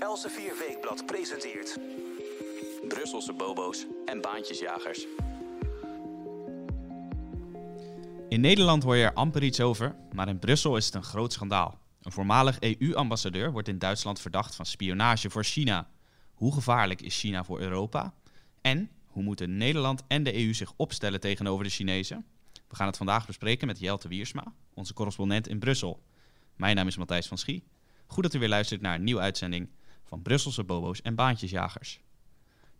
Elsevier Weekblad presenteert... Brusselse bobo's en baantjesjagers. In Nederland hoor je er amper iets over, maar in Brussel is het een groot schandaal. Een voormalig EU-ambassadeur wordt in Duitsland verdacht van spionage voor China. Hoe gevaarlijk is China voor Europa? En hoe moeten Nederland en de EU zich opstellen tegenover de Chinezen? We gaan het vandaag bespreken met Jelte Wiersma, onze correspondent in Brussel. Mijn naam is Matthijs van Schie. Goed dat u weer luistert naar een nieuwe uitzending van Brusselse Bobo's en Baantjesjagers.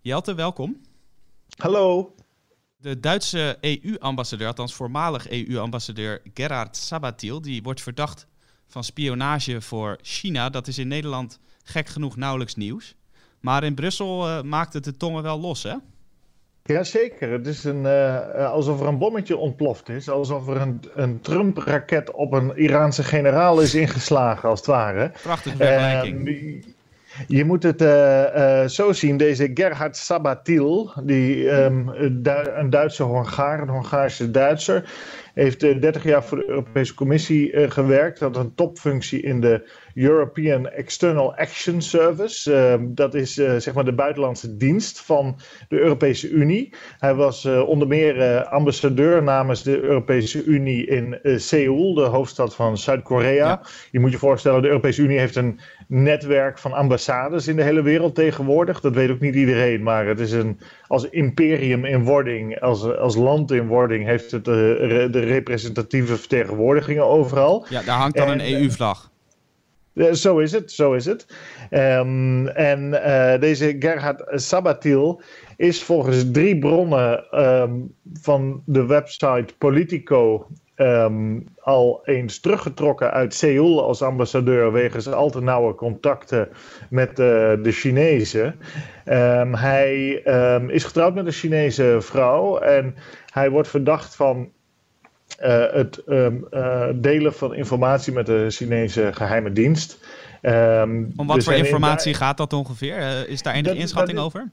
Jelte, welkom. Hallo. De Duitse EU-ambassadeur, althans voormalig EU-ambassadeur Gerhard Sabatil, die wordt verdacht van spionage voor China. Dat is in Nederland gek genoeg nauwelijks nieuws. Maar in Brussel uh, maakt het de tongen wel los, hè? Jazeker, het is een, uh, alsof er een bommetje ontploft is. Alsof er een, een Trump-raket op een Iraanse generaal is ingeslagen, als het ware. Prachtige vergelijking. Uh, je moet het uh, zo zien, deze Gerhard Sabatil, die, um, een Duitse Hongaar, een Hongaarse Duitser, heeft 30 jaar voor de Europese Commissie gewerkt, had een topfunctie in de European External Action Service. Uh, dat is uh, zeg maar de buitenlandse dienst van de Europese Unie. Hij was uh, onder meer ambassadeur namens de Europese Unie in Seoul, de hoofdstad van Zuid-Korea. Ja. Je moet je voorstellen, de Europese Unie heeft een netwerk van ambassades in de hele wereld tegenwoordig. Dat weet ook niet iedereen, maar het is een als imperium in wording, als, als land in wording, heeft het de, de representatieve vertegenwoordigingen overal. Ja, daar hangt dan en, een EU-vlag. Uh, zo is het, zo is het. Um, en uh, deze Gerhard Sabatil is volgens drie bronnen um, van de website Politico um, al eens teruggetrokken uit Seoul als ambassadeur wegens al te nauwe contacten met uh, de Chinezen. hij is getrouwd met een Chinese vrouw en hij wordt verdacht van uh, het uh, delen van informatie met de Chinese geheime dienst. Om wat dus voor informatie gaat dat ongeveer? Is daar enige dat, inschatting dat, over?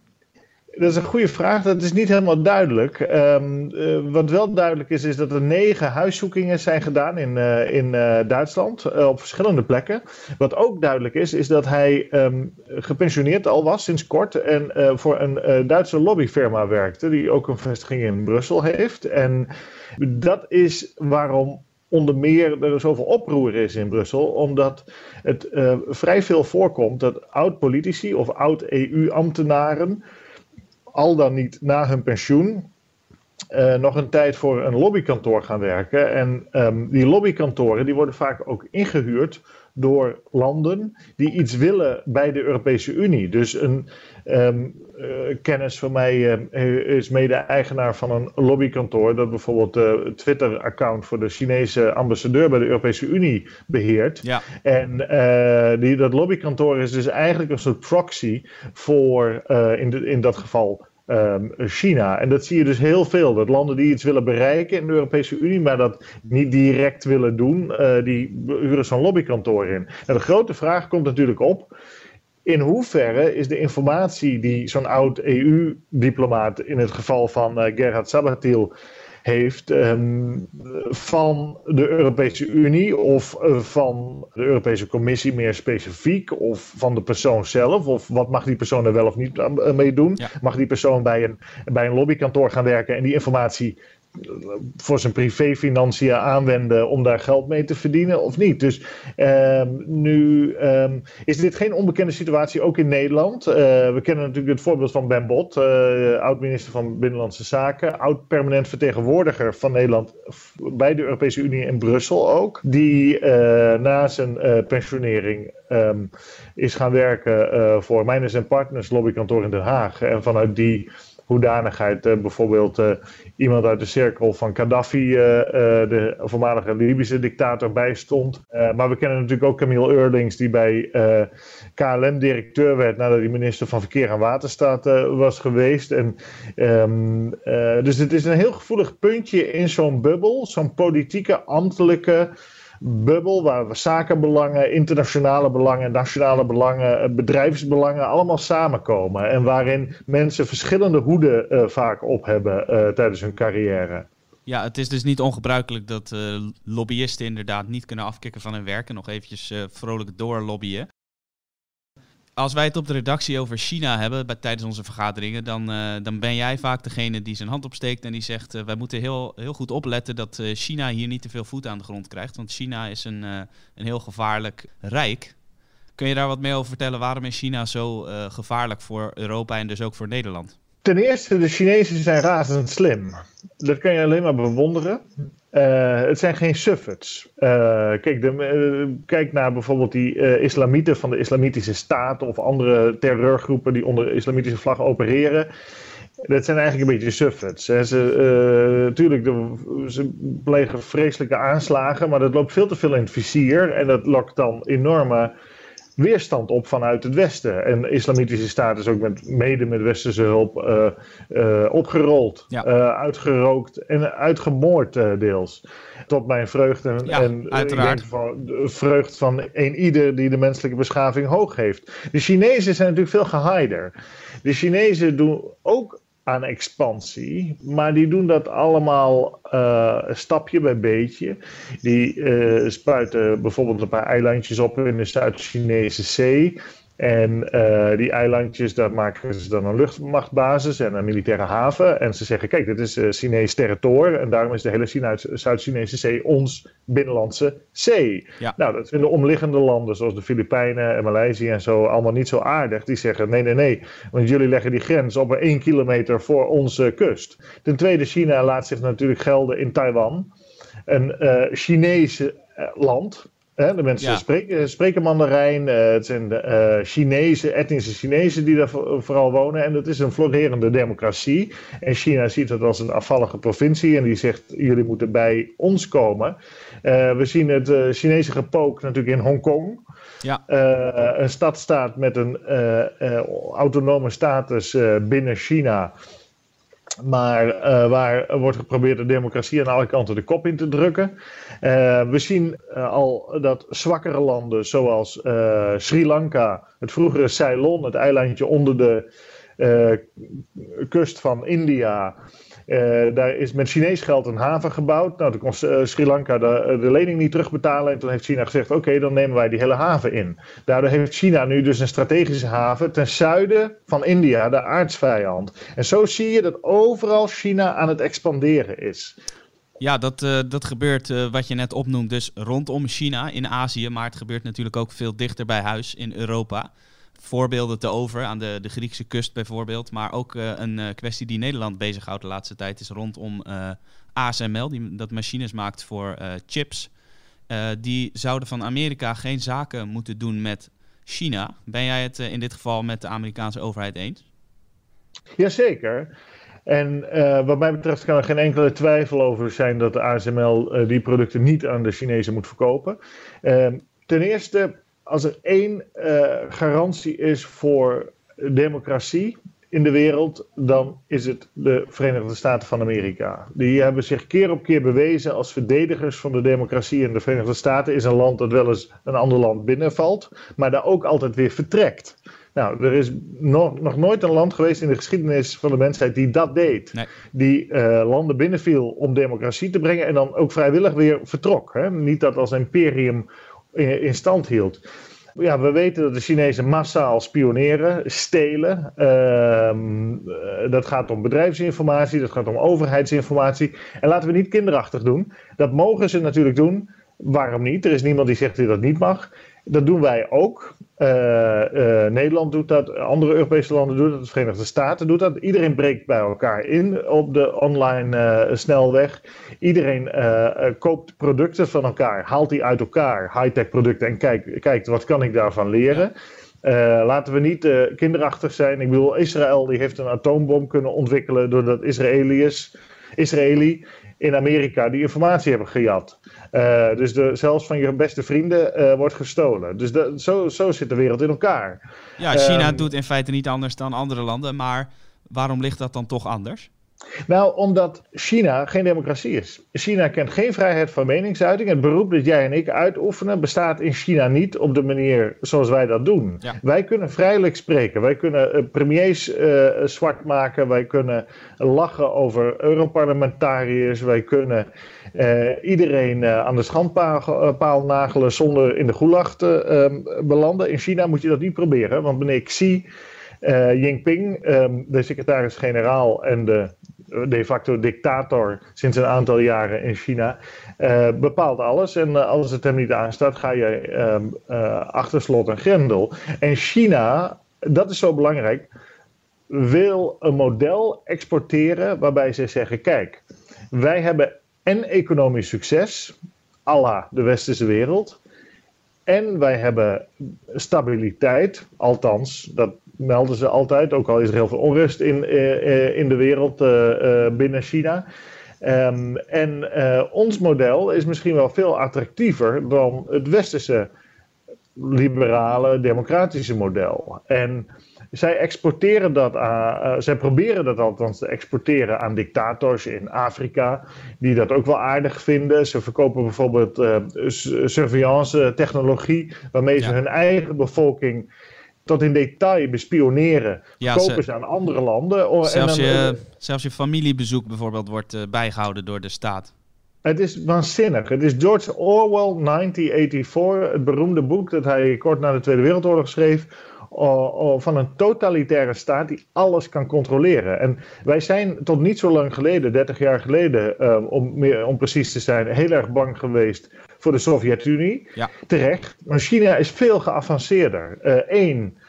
Dat is een goede vraag. Dat is niet helemaal duidelijk. Um, uh, wat wel duidelijk is, is dat er negen huiszoekingen zijn gedaan in, uh, in uh, Duitsland op verschillende plekken. Wat ook duidelijk is, is dat hij um, gepensioneerd al was sinds kort en voor een Duitse lobbyfirma werkte, die ook een vestiging in Brussel heeft. En dat is waarom onder meer er zoveel oproer is in Brussel, omdat het vrij veel voorkomt dat oud-politici of oud-EU-ambtenaren al dan niet na hun pensioen uh, nog een tijd voor een lobbykantoor gaan werken. En um, die lobbykantoren die worden vaak ook ingehuurd door landen die iets willen bij de Europese Unie. Dus een um, uh, kennis van mij uh, is mede-eigenaar van een lobbykantoor dat bijvoorbeeld de Twitter-account voor de Chinese ambassadeur bij de Europese Unie beheert. Ja. En die, dat lobbykantoor is dus eigenlijk een soort proxy voor in, de, in dat geval Um, China. En dat zie je dus heel veel. Dat landen die iets willen bereiken in de Europese Unie, maar dat niet direct willen doen, uh, die huren zo'n lobbykantoor in. En de grote vraag komt natuurlijk op. In hoeverre is de informatie die zo'n oud EU-diplomaat, in het geval van uh, Gerhard Sabatil, heeft um, van de Europese Unie of uh, van de Europese Commissie meer specifiek of van de persoon zelf of wat mag die persoon er wel of niet mee doen? Ja. Mag die persoon bij een, bij een lobbykantoor gaan werken en die informatie voor zijn privéfinanciën aanwenden om daar geld mee te verdienen of niet. Dus um, nu um, is dit geen onbekende situatie, ook in Nederland. Uh, we kennen natuurlijk het voorbeeld van Ben Bot, uh, oud-minister van Binnenlandse Zaken, oud-permanent vertegenwoordiger van Nederland bij de Europese Unie in Brussel ook, die uh, na zijn pensionering um, is gaan werken voor Mijners Partners lobbykantoor in Den Haag en vanuit die hoedanigheid. Uh, bijvoorbeeld uh, iemand uit de cirkel van Gaddafi, uh, de voormalige Libische dictator, bijstond. maar we kennen natuurlijk ook Camille Eurlings, die bij KLM directeur werd nadat hij minister van Verkeer en Waterstaat was geweest. En, um, dus het is een heel gevoelig puntje in zo'n bubbel, zo'n politieke, ambtelijke bubbel waar we zakenbelangen, internationale belangen, nationale belangen, bedrijfsbelangen allemaal samenkomen. En waarin mensen verschillende hoeden uh, vaak op hebben uh, tijdens hun carrière. Ja, het is dus niet ongebruikelijk dat lobbyisten inderdaad niet kunnen afkicken van hun werk en nog eventjes vrolijk doorlobbyen. Als wij het op de redactie over China hebben bij, tijdens onze vergaderingen, dan, uh, dan ben jij vaak degene die zijn hand opsteekt en die zegt: uh, wij moeten heel, heel goed opletten dat uh, China hier niet te veel voet aan de grond krijgt. Want China is een, een heel gevaarlijk rijk. Kun je daar wat meer over vertellen? Waarom is China zo gevaarlijk voor Europa en dus ook voor Nederland? Ten eerste, de Chinezen zijn razend slim. Dat kan je alleen maar bewonderen. Uh, het zijn geen sufferts. Uh, kijk, de, uh, kijk naar bijvoorbeeld die islamieten van de Islamitische Staat of andere terreurgroepen die onder de islamitische vlag opereren. Dat zijn eigenlijk een beetje sufferts. Ze, tuurlijk, ze plegen vreselijke aanslagen, maar dat loopt veel te veel in het vizier en dat lokt dan enorme weerstand op vanuit het Westen. En de islamitische staat is ook met, mede met westerse hulp uh, uh, opgerold, ja. uh, uitgerookt en uitgemoord deels. Tot mijn vreugde en, ja, en uiteraard. Ik denk van, de vreugd van een ieder die de menselijke beschaving hoog heeft. De Chinezen zijn natuurlijk veel geheider. De Chinezen doen ook aan expansie. Maar die doen dat allemaal uh, stapje bij beetje. Die uh, spuiten bijvoorbeeld een paar eilandjes op in de Zuid-Chinese zee. En uh, die eilandjes, daar maken ze dan een luchtmachtbasis en een militaire haven. En ze zeggen, kijk, dit is uh, Chinees territorium. En daarom is de hele Zuid-Chinese zee ons binnenlandse zee. Ja. Nou, dat vinden omliggende landen, zoals de Filipijnen en Maleisië en zo, allemaal niet zo aardig. Die zeggen, nee, nee, nee, want jullie leggen die grens op een één kilometer voor onze kust. Ten tweede, China laat zich natuurlijk gelden in Taiwan. Een uh, Chinese land, de mensen Ja. spreken, spreken Mandarijn. eh, het zijn de eh, Chinezen, etnische Chinezen die daar vo- vooral wonen. En dat is een florerende democratie. En China ziet het als een afvallige provincie. En die zegt, jullie moeten bij ons komen. Eh, we zien het eh, Chinese gepook natuurlijk in Hongkong. Ja. Een stadstaat met een autonome status binnen China. Maar eh, waar wordt geprobeerd de democratie aan alle kanten de kop in te drukken. Eh, we zien eh, al dat zwakkere landen zoals Sri Lanka, het vroegere Ceylon, het eilandje onder de kust van India. Eh, daar is met Chinees geld een haven gebouwd. Nou, toen kon eh, Sri Lanka de, de lening niet terugbetalen. En toen heeft China gezegd: Oké, dan nemen wij die hele haven in. Daardoor heeft China nu dus een strategische haven ten zuiden van India, de aardsvijand. En zo zie je dat overal China aan het expanderen is. Ja, dat, eh, dat gebeurt eh, wat je net opnoemt, dus rondom China in Azië. Maar het gebeurt natuurlijk ook veel dichter bij huis in Europa. Voorbeelden te over aan de, de Griekse kust bijvoorbeeld. Maar ook eh, een eh, kwestie die Nederland bezighoudt de laatste tijd is rondom eh, ASML, die dat machines maakt voor chips. Die zouden van Amerika geen zaken moeten doen met China. Ben jij het in dit geval met de Amerikaanse overheid eens? Jazeker. En wat mij betreft kan er geen enkele twijfel over zijn dat de ASML die producten niet aan de Chinezen moet verkopen. Eh, ten eerste, als er één eh, garantie is voor democratie in de wereld, dan is het de Verenigde Staten van Amerika. Die hebben zich keer op keer bewezen als verdedigers van de democratie. En de Verenigde Staten is een land dat wel eens een ander land binnenvalt, maar daar ook altijd weer vertrekt. Nou, er is nog, nog nooit een land geweest in de geschiedenis van de mensheid die dat deed. Nee. Die eh, landen binnenviel om democratie te brengen en dan ook vrijwillig weer vertrok. Hè? Niet dat als imperium in, stand hield. Ja, we weten dat de Chinezen massaal spioneren, stelen. Ehm, eh, dat gaat om bedrijfsinformatie, dat gaat om overheidsinformatie. En laten we niet kinderachtig doen. Dat mogen ze natuurlijk doen. Waarom niet? Er is niemand die zegt dat dat niet mag. Dat doen wij ook. Eh, eh, Nederland doet dat, andere Europese landen doen dat, de Verenigde Staten doet dat. Iedereen breekt bij elkaar in op de online eh, snelweg. Iedereen koopt producten van elkaar, haalt die uit elkaar, high-tech producten, en kijkt, kijkt wat kan ik daarvan leren. Laten we niet kinderachtig zijn. Ik bedoel, Israël die heeft een atoombom kunnen ontwikkelen doordat Israëliërs, Israëli in Amerika die informatie hebben gejat. Eh, dus de, zelfs van je beste vrienden eh, wordt gestolen. Dus de, zo, zo zit de wereld in elkaar. Ja, China Ehm, doet in feite niet anders dan andere landen, maar waarom ligt dat dan toch anders? Nou, omdat China geen democratie is. China kent geen vrijheid van meningsuiting. Het beroep dat jij en ik uitoefenen bestaat in China niet op de manier zoals wij dat doen. Wij kunnen vrijelijk spreken. Wij kunnen uh, premiers uh, zwart maken. Wij kunnen lachen over Europarlementariërs. Wij kunnen uh, iedereen aan de schandpaal nagelen zonder in de gulag te ehm, belanden. In China moet je dat niet proberen, want meneer Xi. Uh, Jinping, um, de secretaris-generaal en de de facto dictator sinds een aantal jaren in China, uh, bepaalt alles. En uh, als het hem niet aanstaat, ga je uh, achter slot en grendel. En China, dat is zo belangrijk, wil een model exporteren waarbij ze zeggen: kijk, wij hebben en economisch succes, à de westerse wereld. En wij hebben stabiliteit, althans, dat melden ze altijd, ook al is er heel veel onrust in, uh, in de wereld uh, binnen China. Um, en ons model is misschien wel veel attractiever dan het westerse liberale, democratische model. En zij exporteren dat aan, uh, zij proberen dat althans te exporteren aan dictators in Afrika, die dat ook wel aardig vinden. Ze verkopen bijvoorbeeld uh, surveillance technologie, waarmee ze hun eigen bevolking tot in detail bespioneren. Ja, kopen ze, aan andere landen. Zelfs, je, zelfs je familiebezoek bijvoorbeeld wordt uh, bijgehouden door de staat. Het is waanzinnig. Het is George Orwell 1984, het beroemde boek dat hij kort na de Tweede Wereldoorlog schreef. Van een totalitaire staat die alles kan controleren. En wij zijn tot niet zo lang geleden, 30 jaar geleden, uh, om, meer, om precies te zijn, heel erg bang geweest voor de Sovjet-Unie. Ja. Terecht. Maar China is veel geavanceerder. Eén, uh,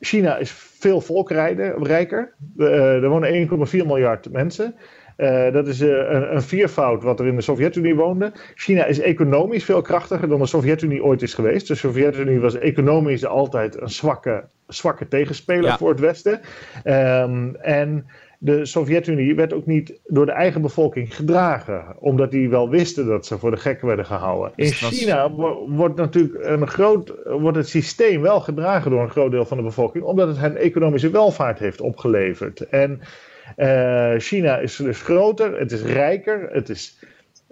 China is veel volkrijker. Uh, er wonen 1,4 miljard mensen. Uh, dat is uh, een, een, viervoud wat er in de Sovjet-Unie woonde. China is economisch veel krachtiger dan de Sovjet-Unie ooit is geweest. De Sovjet-Unie was economisch altijd een zwakke, zwakke tegenspeler ja. voor het Westen. Um, en de Sovjet-Unie werd ook niet door de eigen bevolking gedragen, omdat die wel wisten dat ze voor de gek werden gehouden. In China wordt natuurlijk een groot, wordt het systeem wel gedragen door een groot deel van de bevolking, omdat het hen economische welvaart heeft opgeleverd. En uh, China is dus groter, het is rijker, het is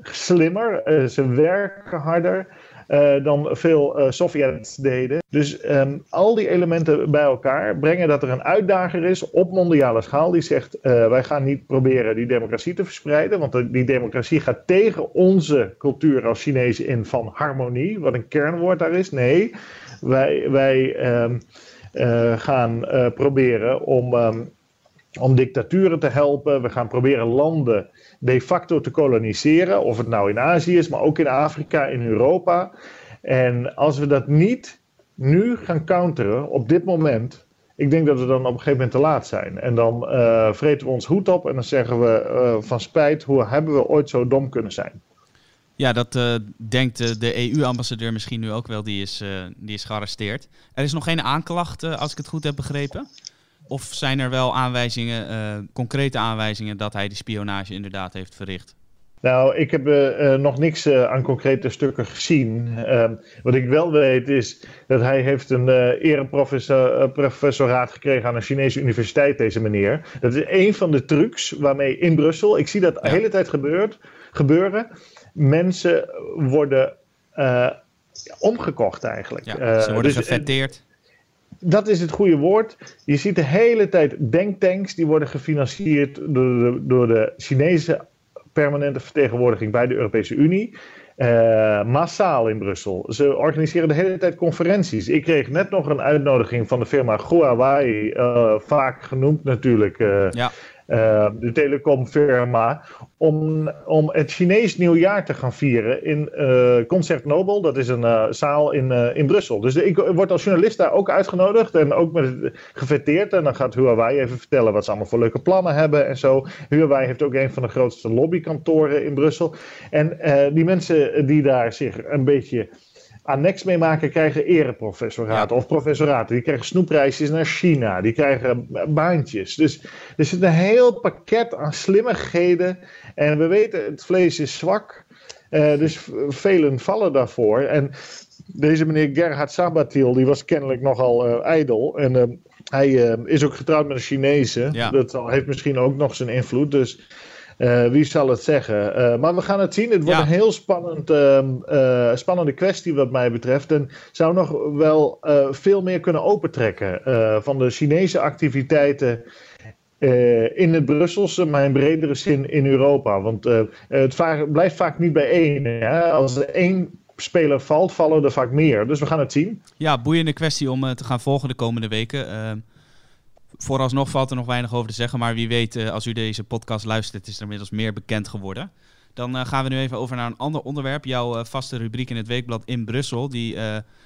slimmer, uh, ze werken harder. Uh, dan veel Sovjets deden. Dus um, al die elementen bij elkaar brengen dat er een uitdager is op mondiale schaal die zegt: wij gaan niet proberen die democratie te verspreiden, want die democratie gaat tegen onze cultuur als Chinezen in van harmonie, wat een kernwoord daar is. Nee, wij, wij um, gaan proberen om. Um, om dictaturen te helpen. We gaan proberen landen de facto te koloniseren. Of het nou in Azië is, maar ook in Afrika, in Europa. En als we dat niet nu gaan counteren op dit moment. Ik denk dat we dan op een gegeven moment te laat zijn. En dan uh, vreten we ons hoed op en dan zeggen we uh, van spijt, hoe hebben we ooit zo dom kunnen zijn? Ja, dat uh, denkt de EU-ambassadeur misschien nu ook wel, die is, die is gearresteerd. Er is nog geen aanklacht, als ik het goed heb begrepen. Of zijn er wel aanwijzingen, uh, concrete aanwijzingen dat hij die spionage inderdaad heeft verricht? Nou, ik heb uh, nog niks uh, aan concrete stukken gezien. Ehm, wat ik wel weet is dat hij heeft een ereprofessoraat gekregen aan een Chinese universiteit, deze meneer. Dat is een van de trucs waarmee in Brussel, ik zie dat de hele tijd gebeurt, gebeuren, mensen worden omgekocht eigenlijk. Ja, ze worden dus, gefetteerd dat is het goede woord. Je ziet de hele tijd denktanks die worden gefinancierd door de, door de Chinese permanente vertegenwoordiging bij de Europese Unie. Uh, massaal in Brussel. Ze organiseren de hele tijd conferenties. Ik kreeg net nog een uitnodiging van de firma Huawei, uh, vaak genoemd natuurlijk. Uh, ja. Uh, de telecomfirma, om, om het Chinees nieuwjaar te gaan vieren in uh, Concert Nobel. Dat is een uh, zaal in, in Brussel. Dus ik word als journalist daar ook uitgenodigd en ook met, gefeteerd. En dan gaat Huawei even vertellen wat ze allemaal voor leuke plannen hebben en zo. Huawei heeft ook een van de grootste lobbykantoren in Brussel. En die mensen die daar zich een beetje annex meemaken krijgen ereprofessoraten of professoraten. Die krijgen snoepreisjes naar China. Die krijgen baantjes. Dus er zit een heel pakket aan slimmigheden. En we weten, het vlees is zwak. Uh, dus velen vallen daarvoor. En deze meneer Gerhard Sabatil, die was kennelijk nogal uh, ijdel. En uh, Hij is ook getrouwd met een Chinese. Ja. Dat heeft misschien ook nog zijn invloed. Dus wie zal het zeggen? maar we gaan het zien. Het wordt Ja. een heel spannend, ehm, eh, spannende kwestie wat mij betreft. En zou nog wel eh, veel meer kunnen opentrekken eh, van de Chinese activiteiten. eh, in het Brusselse, maar in bredere zin in Europa. Want eh, het blijft vaak niet bij één. Hè? Als er één speler valt, vallen er vaak meer. Dus we gaan het zien. Ja, boeiende kwestie om eh, te gaan volgen de komende weken. Vooralsnog valt er nog weinig over te zeggen, maar wie weet, eh, als u deze podcast luistert, is er inmiddels meer bekend geworden. Dan eh, gaan we nu even over naar een ander onderwerp. Jouw eh, vaste rubriek in het weekblad in Brussel, die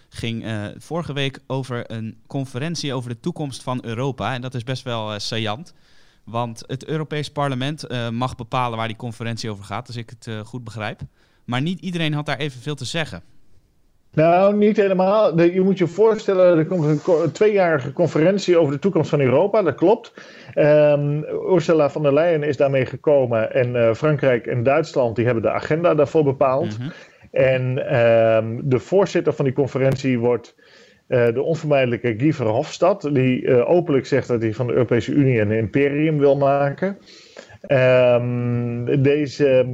ging vorige week over een conferentie over de toekomst van Europa. En dat is best wel saillant. Want het Europees Parlement mag bepalen waar die conferentie over gaat, als ik het goed begrijp. Maar niet iedereen had daar evenveel te zeggen. Nou, niet helemaal. Je moet je voorstellen, er komt een, tweejarige conferentie over de toekomst van Europa, dat klopt. Ehm, Ursula von der Leyen is daarmee gekomen en eh, Frankrijk en Duitsland die hebben de agenda daarvoor bepaald. Mhm. En ehm, de voorzitter van die conferentie wordt eh, de onvermijdelijke Guy Verhofstadt, die eh, openlijk zegt dat hij van de Europese Unie een imperium wil maken. Ehm, deze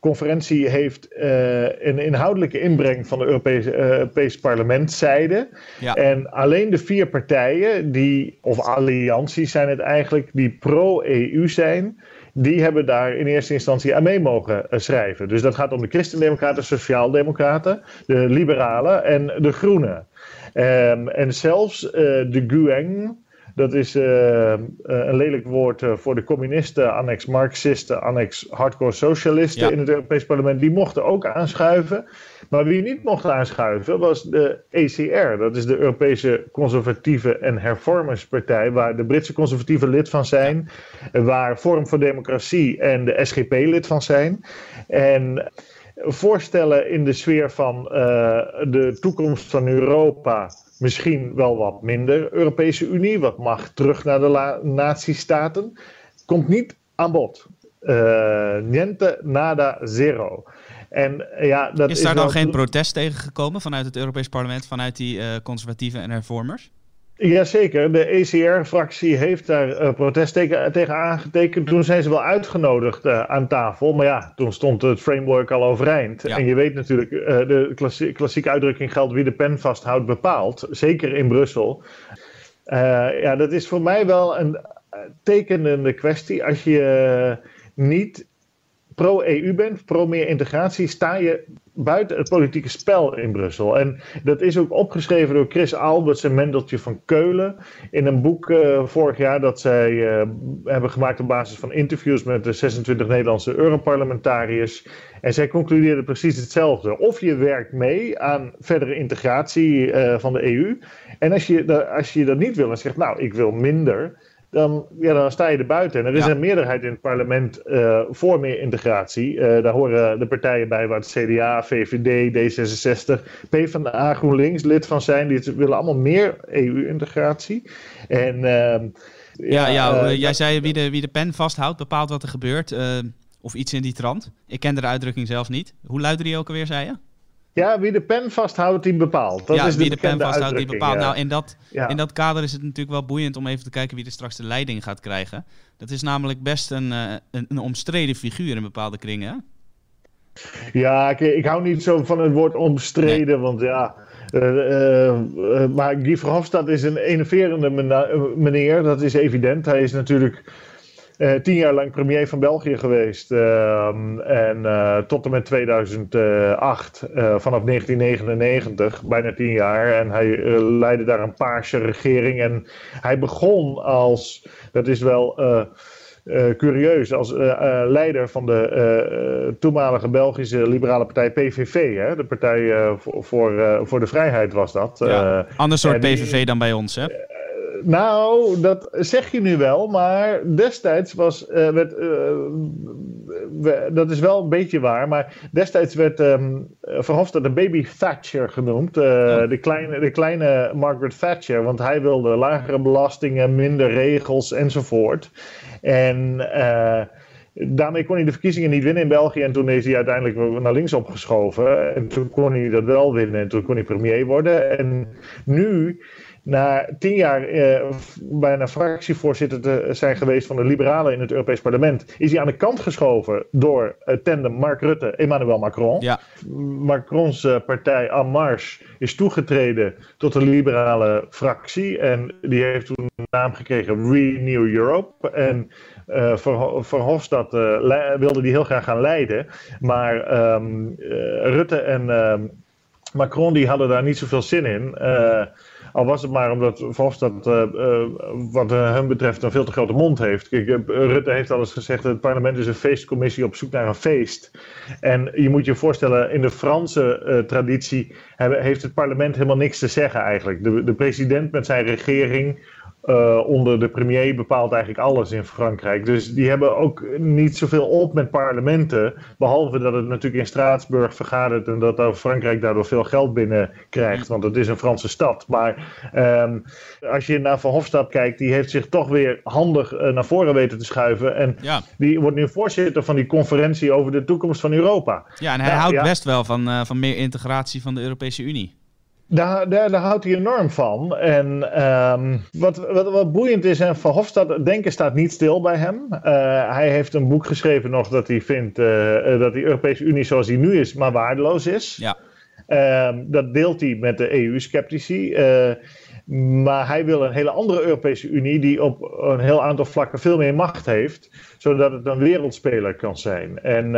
conferentie heeft eh, een inhoudelijke inbreng van de Europese, eh, Europese parlementszijde. Ja. En alleen de vier partijen, die, of allianties zijn het eigenlijk, die pro-EU zijn, die hebben daar in eerste instantie aan mee mogen eh, schrijven. Dus dat gaat om de Christendemocraten, Sociaaldemocraten, de Liberalen en de Groenen. Ehm, en zelfs eh, de Gueng, dat is eh, eh, een lelijk woord eh, voor de communisten, annex Marxisten, annex hardcore socialisten Ja. in het Europees Parlement, die mochten ook aanschuiven. Maar wie niet mocht aanschuiven was de ECR, dat is de Europese Conservatieve en Hervormerspartij, waar de Britse conservatieven lid van zijn, waar Forum voor Democratie en de SGP lid van zijn. En voorstellen in de sfeer van eh, de toekomst van Europa. Misschien wel wat minder Europese Unie, wat mag terug naar de natiestaten. Komt niet aan bod. Eh, niente, nada, zero. En eh, ja, dat Is daar dan wel- geen protest tegen gekomen vanuit het Europees Parlement, vanuit die eh, conservatieven en hervormers? Jazeker, de ECR-fractie heeft daar eh, protest tegen, tegen aangetekend. Toen zijn ze wel uitgenodigd eh, aan tafel. Maar ja, toen stond het framework al overeind. Ja. En je weet natuurlijk, eh, de klassie- klassieke uitdrukking geldt wie de pen vasthoudt bepaalt. Zeker in Brussel. Ja, dat is voor mij wel een tekenende kwestie. Als je niet pro-EU bent, pro meer integratie, sta je buiten het politieke spel in Brussel. En dat is ook opgeschreven door Chris Alberts en Mendeltje van Keulen in een boek eh, vorig jaar dat zij eh, hebben gemaakt op basis van interviews met de 26 Nederlandse Europarlementariërs. En zij concludeerden precies hetzelfde. Of je werkt mee aan verdere integratie eh, van de EU. En als je, als je dat niet wil en zegt, nou, ik wil minder dan, ja, dan sta je er buiten. En er is Ja. een meerderheid in het parlement eh, voor meer integratie. Eh, daar horen de partijen bij waar het CDA, VVD, D66, PvdA, GroenLinks lid van zijn. Die willen allemaal meer EU-integratie. En ehm, Ja, ja, eh, jij zei wie de, wie de pen vasthoudt, bepaalt wat er gebeurt. of iets in die trant. Ik kende de uitdrukking zelf niet. Hoe luidde die ook alweer, zei je? Ja, wie de pen vasthoudt, die bepaalt. Dat ja, is de wie de pen vasthoudt, die bepaalt. ja. Nou, in dat, Ja. in dat kader is het natuurlijk wel boeiend om even te kijken wie er straks de leiding gaat krijgen. Dat is namelijk best een, eh, een, een omstreden figuur in bepaalde kringen. Ja, ik, ik hou niet zo van het woord omstreden, want ja. eh, eh, maar Guy Verhofstadt is een enerverende meneer, dat is evident. Hij is natuurlijk tien jaar lang premier van België geweest. ehm, en eh, tot en met 2008, eh, vanaf 1999, bijna tien jaar. En hij eh, leidde daar een paarse regering. En hij begon als, dat is wel. eh, eh, curieus als eh, eh, leider van de eh, eh, toenmalige Belgische liberale partij PVV. Hè? De Partij eh, voor, voor, eh, voor de Vrijheid was dat. Ja. Eh, Ander soort die- PVV dan bij ons, hè? Nou, dat zeg je nu wel, maar destijds was, eh, werd, eh, we- dat is wel een beetje waar, maar destijds werd ehm Verhofstadt de baby Thatcher genoemd, eh, de, kleine, de kleine Margaret Thatcher, want hij wilde lagere belastingen, minder regels enzovoort. En daarmee kon hij de verkiezingen niet winnen in België en toen is hij uiteindelijk naar links opgeschoven en toen kon hij dat wel winnen en toen kon hij premier worden. En nu na tien jaar eh, bijna fractievoorzitter te zijn geweest van de Liberalen in het Europees Parlement, is hij aan de kant geschoven door het tandem Mark Rutte, Emmanuel Macron. Ja. Macrons uh, partij En Marche is toegetreden tot de liberale fractie en die heeft toen de naam gekregen Renew Europe. En uh, Verhofstadt uh, wilde die heel graag gaan leiden, maar um, Rutte en ehm, Macron die hadden daar niet zoveel zin in. Al was het maar omdat Verhofstadt uh, uh, wat hem betreft een veel te grote mond heeft. Kijk, Rutte heeft al eens gezegd dat het parlement is een feestcommissie op zoek naar een feest. En je moet je voorstellen, in de Franse traditie heeft het parlement helemaal niks te zeggen eigenlijk. De, de president met zijn regering uh, onder de premier bepaalt eigenlijk alles in Frankrijk. Dus die hebben ook niet zoveel op met parlementen. Behalve dat het natuurlijk in Straatsburg vergadert en dat Frankrijk daardoor veel geld binnen krijgt. Want het is een Franse stad. Maar um, als je naar Verhofstadt kijkt, die heeft zich toch weer handig uh, naar voren weten te schuiven. En ja. die wordt nu voorzitter van die conferentie over de toekomst van Europa. Ja, en hij nou, houdt ja. best wel van, uh, van meer integratie van de Europese Unie. Daar, daar, daar, houdt hij enorm van. En um, wat, wat, wat, boeiend is, en Van Hofstad, denken staat niet stil bij hem. Uh, hij heeft een boek geschreven nog dat hij vindt uh, dat de Europese Unie zoals die nu is, maar waardeloos is. Ja. Uh, dat deelt hij met de EU-sceptici. Eh, maar hij wil een hele andere Europese Unie die op een heel aantal vlakken veel meer macht heeft, zodat het een wereldspeler kan zijn. En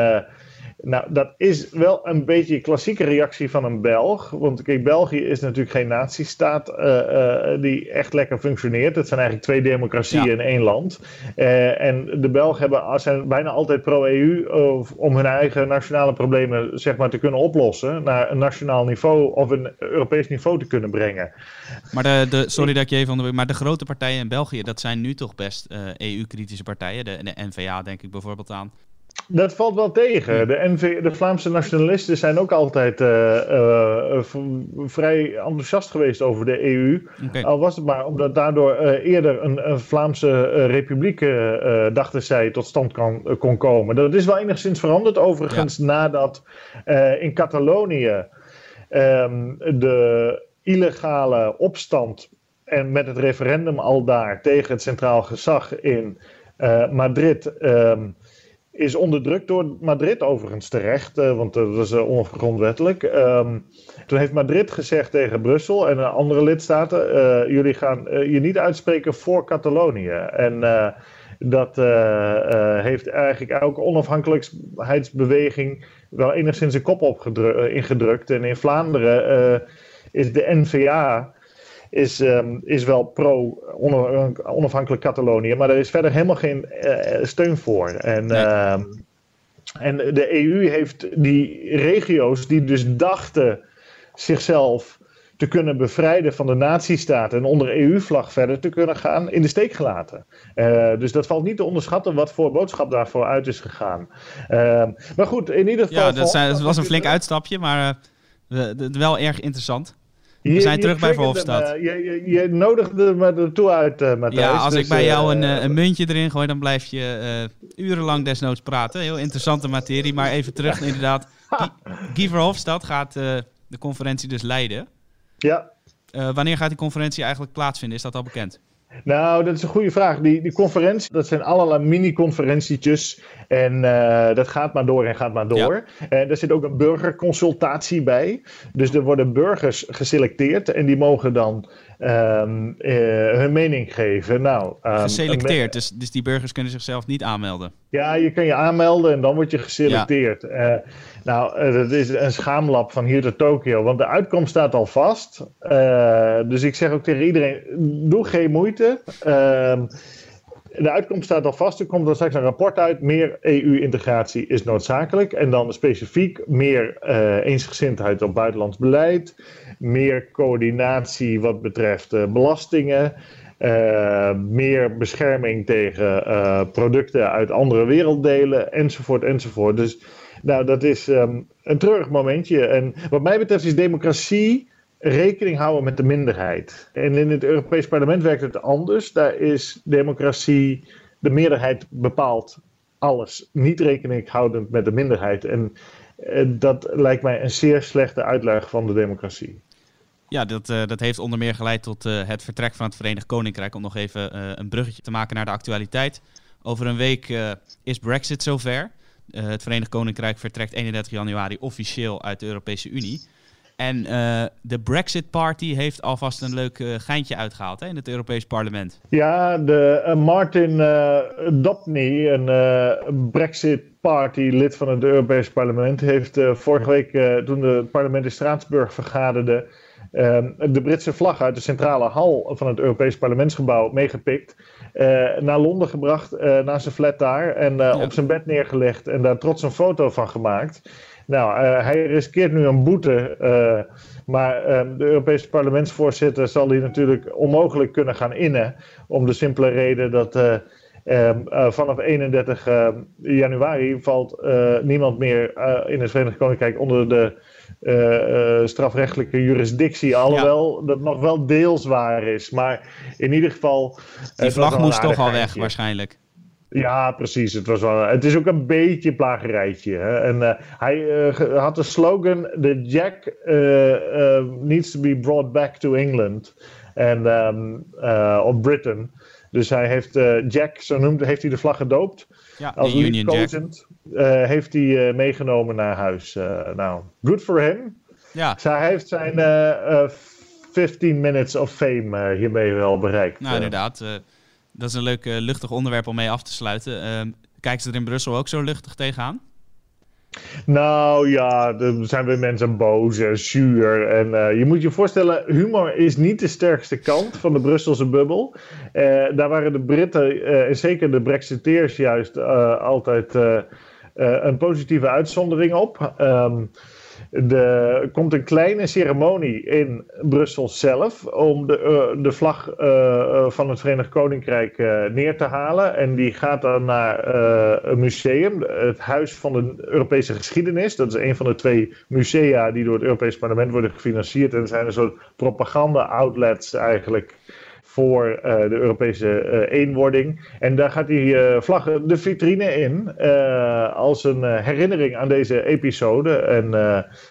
nou, dat is wel een beetje een klassieke reactie van een Belg. Want kijk, België is natuurlijk geen natiestaat uh, uh, die echt lekker functioneert. Het zijn eigenlijk twee democratieën ja. in één land. Uh, en de Belgen hebben, zijn bijna altijd pro-EU om hun eigen nationale problemen zeg maar, te kunnen oplossen. Naar een nationaal niveau of een Europees niveau te kunnen brengen. Maar de, de, sorry dat ik je even onderbreek. Maar de grote partijen in België, dat zijn nu toch best EU-kritische partijen. De, de NVA denk ik bijvoorbeeld aan. Dat valt wel tegen. De, NV, de Vlaamse nationalisten zijn ook altijd uh, uh, vrij enthousiast geweest over de EU. Okay. Al was het maar omdat daardoor uh, eerder een, een Vlaamse republiek, dachten zij, tot stand kan, kon komen. Dat is wel enigszins veranderd overigens ja. nadat in Catalonië um, de illegale opstand en met het referendum al daar tegen het centraal gezag in Madrid. Um, is onderdrukt door Madrid overigens terecht, uh, want dat is uh, ongrondwettelijk. Um, toen heeft Madrid gezegd tegen Brussel en andere lidstaten: jullie gaan je niet uitspreken voor Catalonië. En dat heeft eigenlijk elke onafhankelijkheidsbeweging wel enigszins een kop ingedrukt. En in Vlaanderen is de NVA is, um, is wel pro-onafhankelijk Catalonië, maar er is verder helemaal geen uh, steun voor. En, nee. uh, en de EU heeft die regio's die dus dachten zichzelf te kunnen bevrijden van de nazistaat en onder EU-vlag verder te kunnen gaan, in de steek gelaten. Uh, dus dat valt niet te onderschatten wat voor boodschap daarvoor uit is gegaan. Uh, maar goed, in ieder geval. Ja, dat, zijn, dat was een flink uitstapje, maar uh, wel erg interessant. We zijn je, terug je bij Verhofstadt. Je, je, je, nodigde me ertoe uit, uh, Matthijs. Ja, als dus, ik bij jou een, uh, een, muntje erin gooi, dan blijf je urenlang desnoods praten. Heel interessante materie, maar even terug inderdaad. Guy, Guy Verhofstadt gaat de conferentie dus leiden. Ja. wanneer gaat die conferentie eigenlijk plaatsvinden? Is dat al bekend? Nou, dat is een goede vraag. Die, die conferentie, dat zijn allerlei mini-conferentietjes. En uh, dat gaat maar door en gaat maar door. Ja. En er zit ook een burgerconsultatie bij. Dus er worden burgers geselecteerd en die mogen dan um, uh, hun mening geven. Nou, um, geselecteerd, dus, dus die burgers kunnen zichzelf niet aanmelden? Ja, je kan je aanmelden en dan word je geselecteerd. Ja. Uh, nou, dat is een schaamlab van hier tot Tokio, want de uitkomst staat al vast. dus ik zeg ook tegen iedereen, doe geen moeite. Ehm, de uitkomst staat al vast. Er komt dan straks een rapport uit. Meer EU-integratie is noodzakelijk. En dan specifiek meer uh, eensgezindheid op buitenlands beleid. Meer coördinatie wat betreft uh, belastingen. Uh, meer bescherming tegen producten uit andere werelddelen. Enzovoort, enzovoort. Dus nou, dat is um, een treurig momentje. En wat mij betreft is democratie rekening houden met de minderheid. En in het Europees Parlement werkt het anders. Daar is democratie, de meerderheid bepaalt alles, niet rekening houdend met de minderheid. En uh, dat lijkt mij een zeer slechte uitleg van de democratie. Ja, dat, dat heeft onder meer geleid tot het vertrek van het Verenigd Koninkrijk. Om nog even een bruggetje te maken naar de actualiteit. Over een week is Brexit zover. het Verenigd Koninkrijk vertrekt 31 januari officieel uit de Europese Unie. En uh, de Brexit Party heeft alvast een leuk uh, geintje uitgehaald hè, in het Europees Parlement. Ja, de, uh, Martin Dobney, een Brexit Party lid van het Europees Parlement, heeft vorige week, toen het parlement in Straatsburg vergaderde, ehm, de Britse vlag uit de centrale hal van het Europees Parlementsgebouw meegepikt. naar Londen gebracht, naar zijn flat daar. En ja. op zijn bed neergelegd en daar trots een foto van gemaakt. Nou, uh, hij riskeert nu een boete. Uh, maar uh, de Europese parlementsvoorzitter zal die natuurlijk onmogelijk kunnen gaan innen. Om de simpele reden dat ehm, vanaf 31 januari valt niemand meer in het Verenigd Koninkrijk onder de strafrechtelijke jurisdictie. Alhoewel dat nog wel deels waar is. Maar in ieder geval. Die vlag moest toch al weg, waarschijnlijk. Ja, precies. Het, was wel, het is ook een beetje plagerijtje. Hè? En uh, hij uh, had de slogan: The Jack uh, needs to be brought back to England. En um, of Britain. Dus hij heeft Jack, zo noemde, heeft hij de vlag gedoopt. Ja, Als Union Jack. heeft hij meegenomen naar huis. nou, good for him. Ja. Zij heeft zijn 15 minutes of fame hiermee wel bereikt. Nou, inderdaad dat is een leuk uh, luchtig onderwerp om mee af te sluiten. Uh, kijken ze er in Brussel ook zo luchtig tegenaan? Nou ja, er zijn weer mensen boos en zuur. En uh, je moet je voorstellen, humor is niet de sterkste kant van de Brusselse bubbel. Uh, daar waren de Britten en zeker de Brexiteers juist altijd een positieve uitzondering op. Um, er komt een kleine ceremonie in Brussel zelf om de, uh, de vlag uh, van het Verenigd Koninkrijk neer te halen. En die gaat dan naar een museum, het Huis van de Europese Geschiedenis. Dat is een van de twee musea die door het Europees Parlement worden gefinancierd. En zijn een soort propaganda-outlets eigenlijk voor uh, de Europese uh, eenwording. En daar gaat die uh, vlag de vitrine in als een herinnering aan deze episode. En,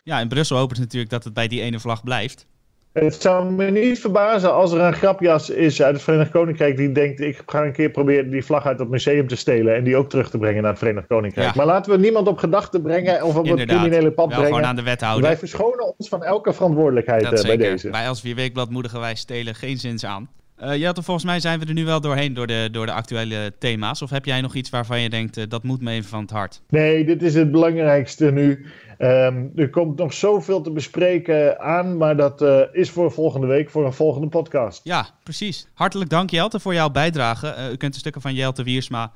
ja, in Brussel hopen ze natuurlijk dat het bij die ene vlag blijft. Het zou me niet verbazen als er een grapjas is uit het Verenigd Koninkrijk die denkt: ik ga een keer proberen die vlag uit het museum te stelen en die ook terug te brengen naar het Verenigd Koninkrijk. Ja. Maar laten we niemand op gedachten brengen of op het criminele pad brengen. Gewoon aan de wethouder. Wij verschonen ons van elke verantwoordelijkheid bij deze. Wij als Weekblad moedigen wij stelen geen zins aan. Uh, ja, volgens mij zijn we er nu wel doorheen door de, door de actuele thema's. Of heb jij nog iets waarvan je denkt, uh, dat moet me even van het hart? Nee, dit is het belangrijkste nu. Um, er komt nog zoveel te bespreken aan, maar dat uh, is voor volgende week, voor een volgende podcast. Ja, precies. Hartelijk dank Jelte voor jouw bijdrage. u kunt de stukken van Jelte Wiersma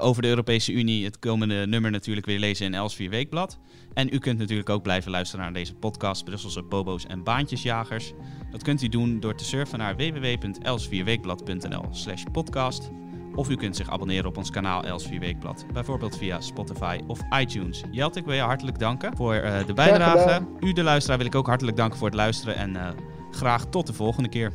over de Europese Unie, het komende nummer natuurlijk weer lezen in Els 4 Weekblad. En u kunt natuurlijk ook blijven luisteren naar deze podcast Brusselse Bobo's en Baantjesjagers. Dat kunt u doen door te surfen naar www.elsvierweekblad.nl slash podcast. Of u kunt zich abonneren op ons kanaal Els 4 Weekblad, bijvoorbeeld via Spotify of iTunes. Jelt, ik wil je hartelijk danken voor uh, de bijdrage. U, de luisteraar, wil ik ook hartelijk danken voor het luisteren en uh, graag tot de volgende keer.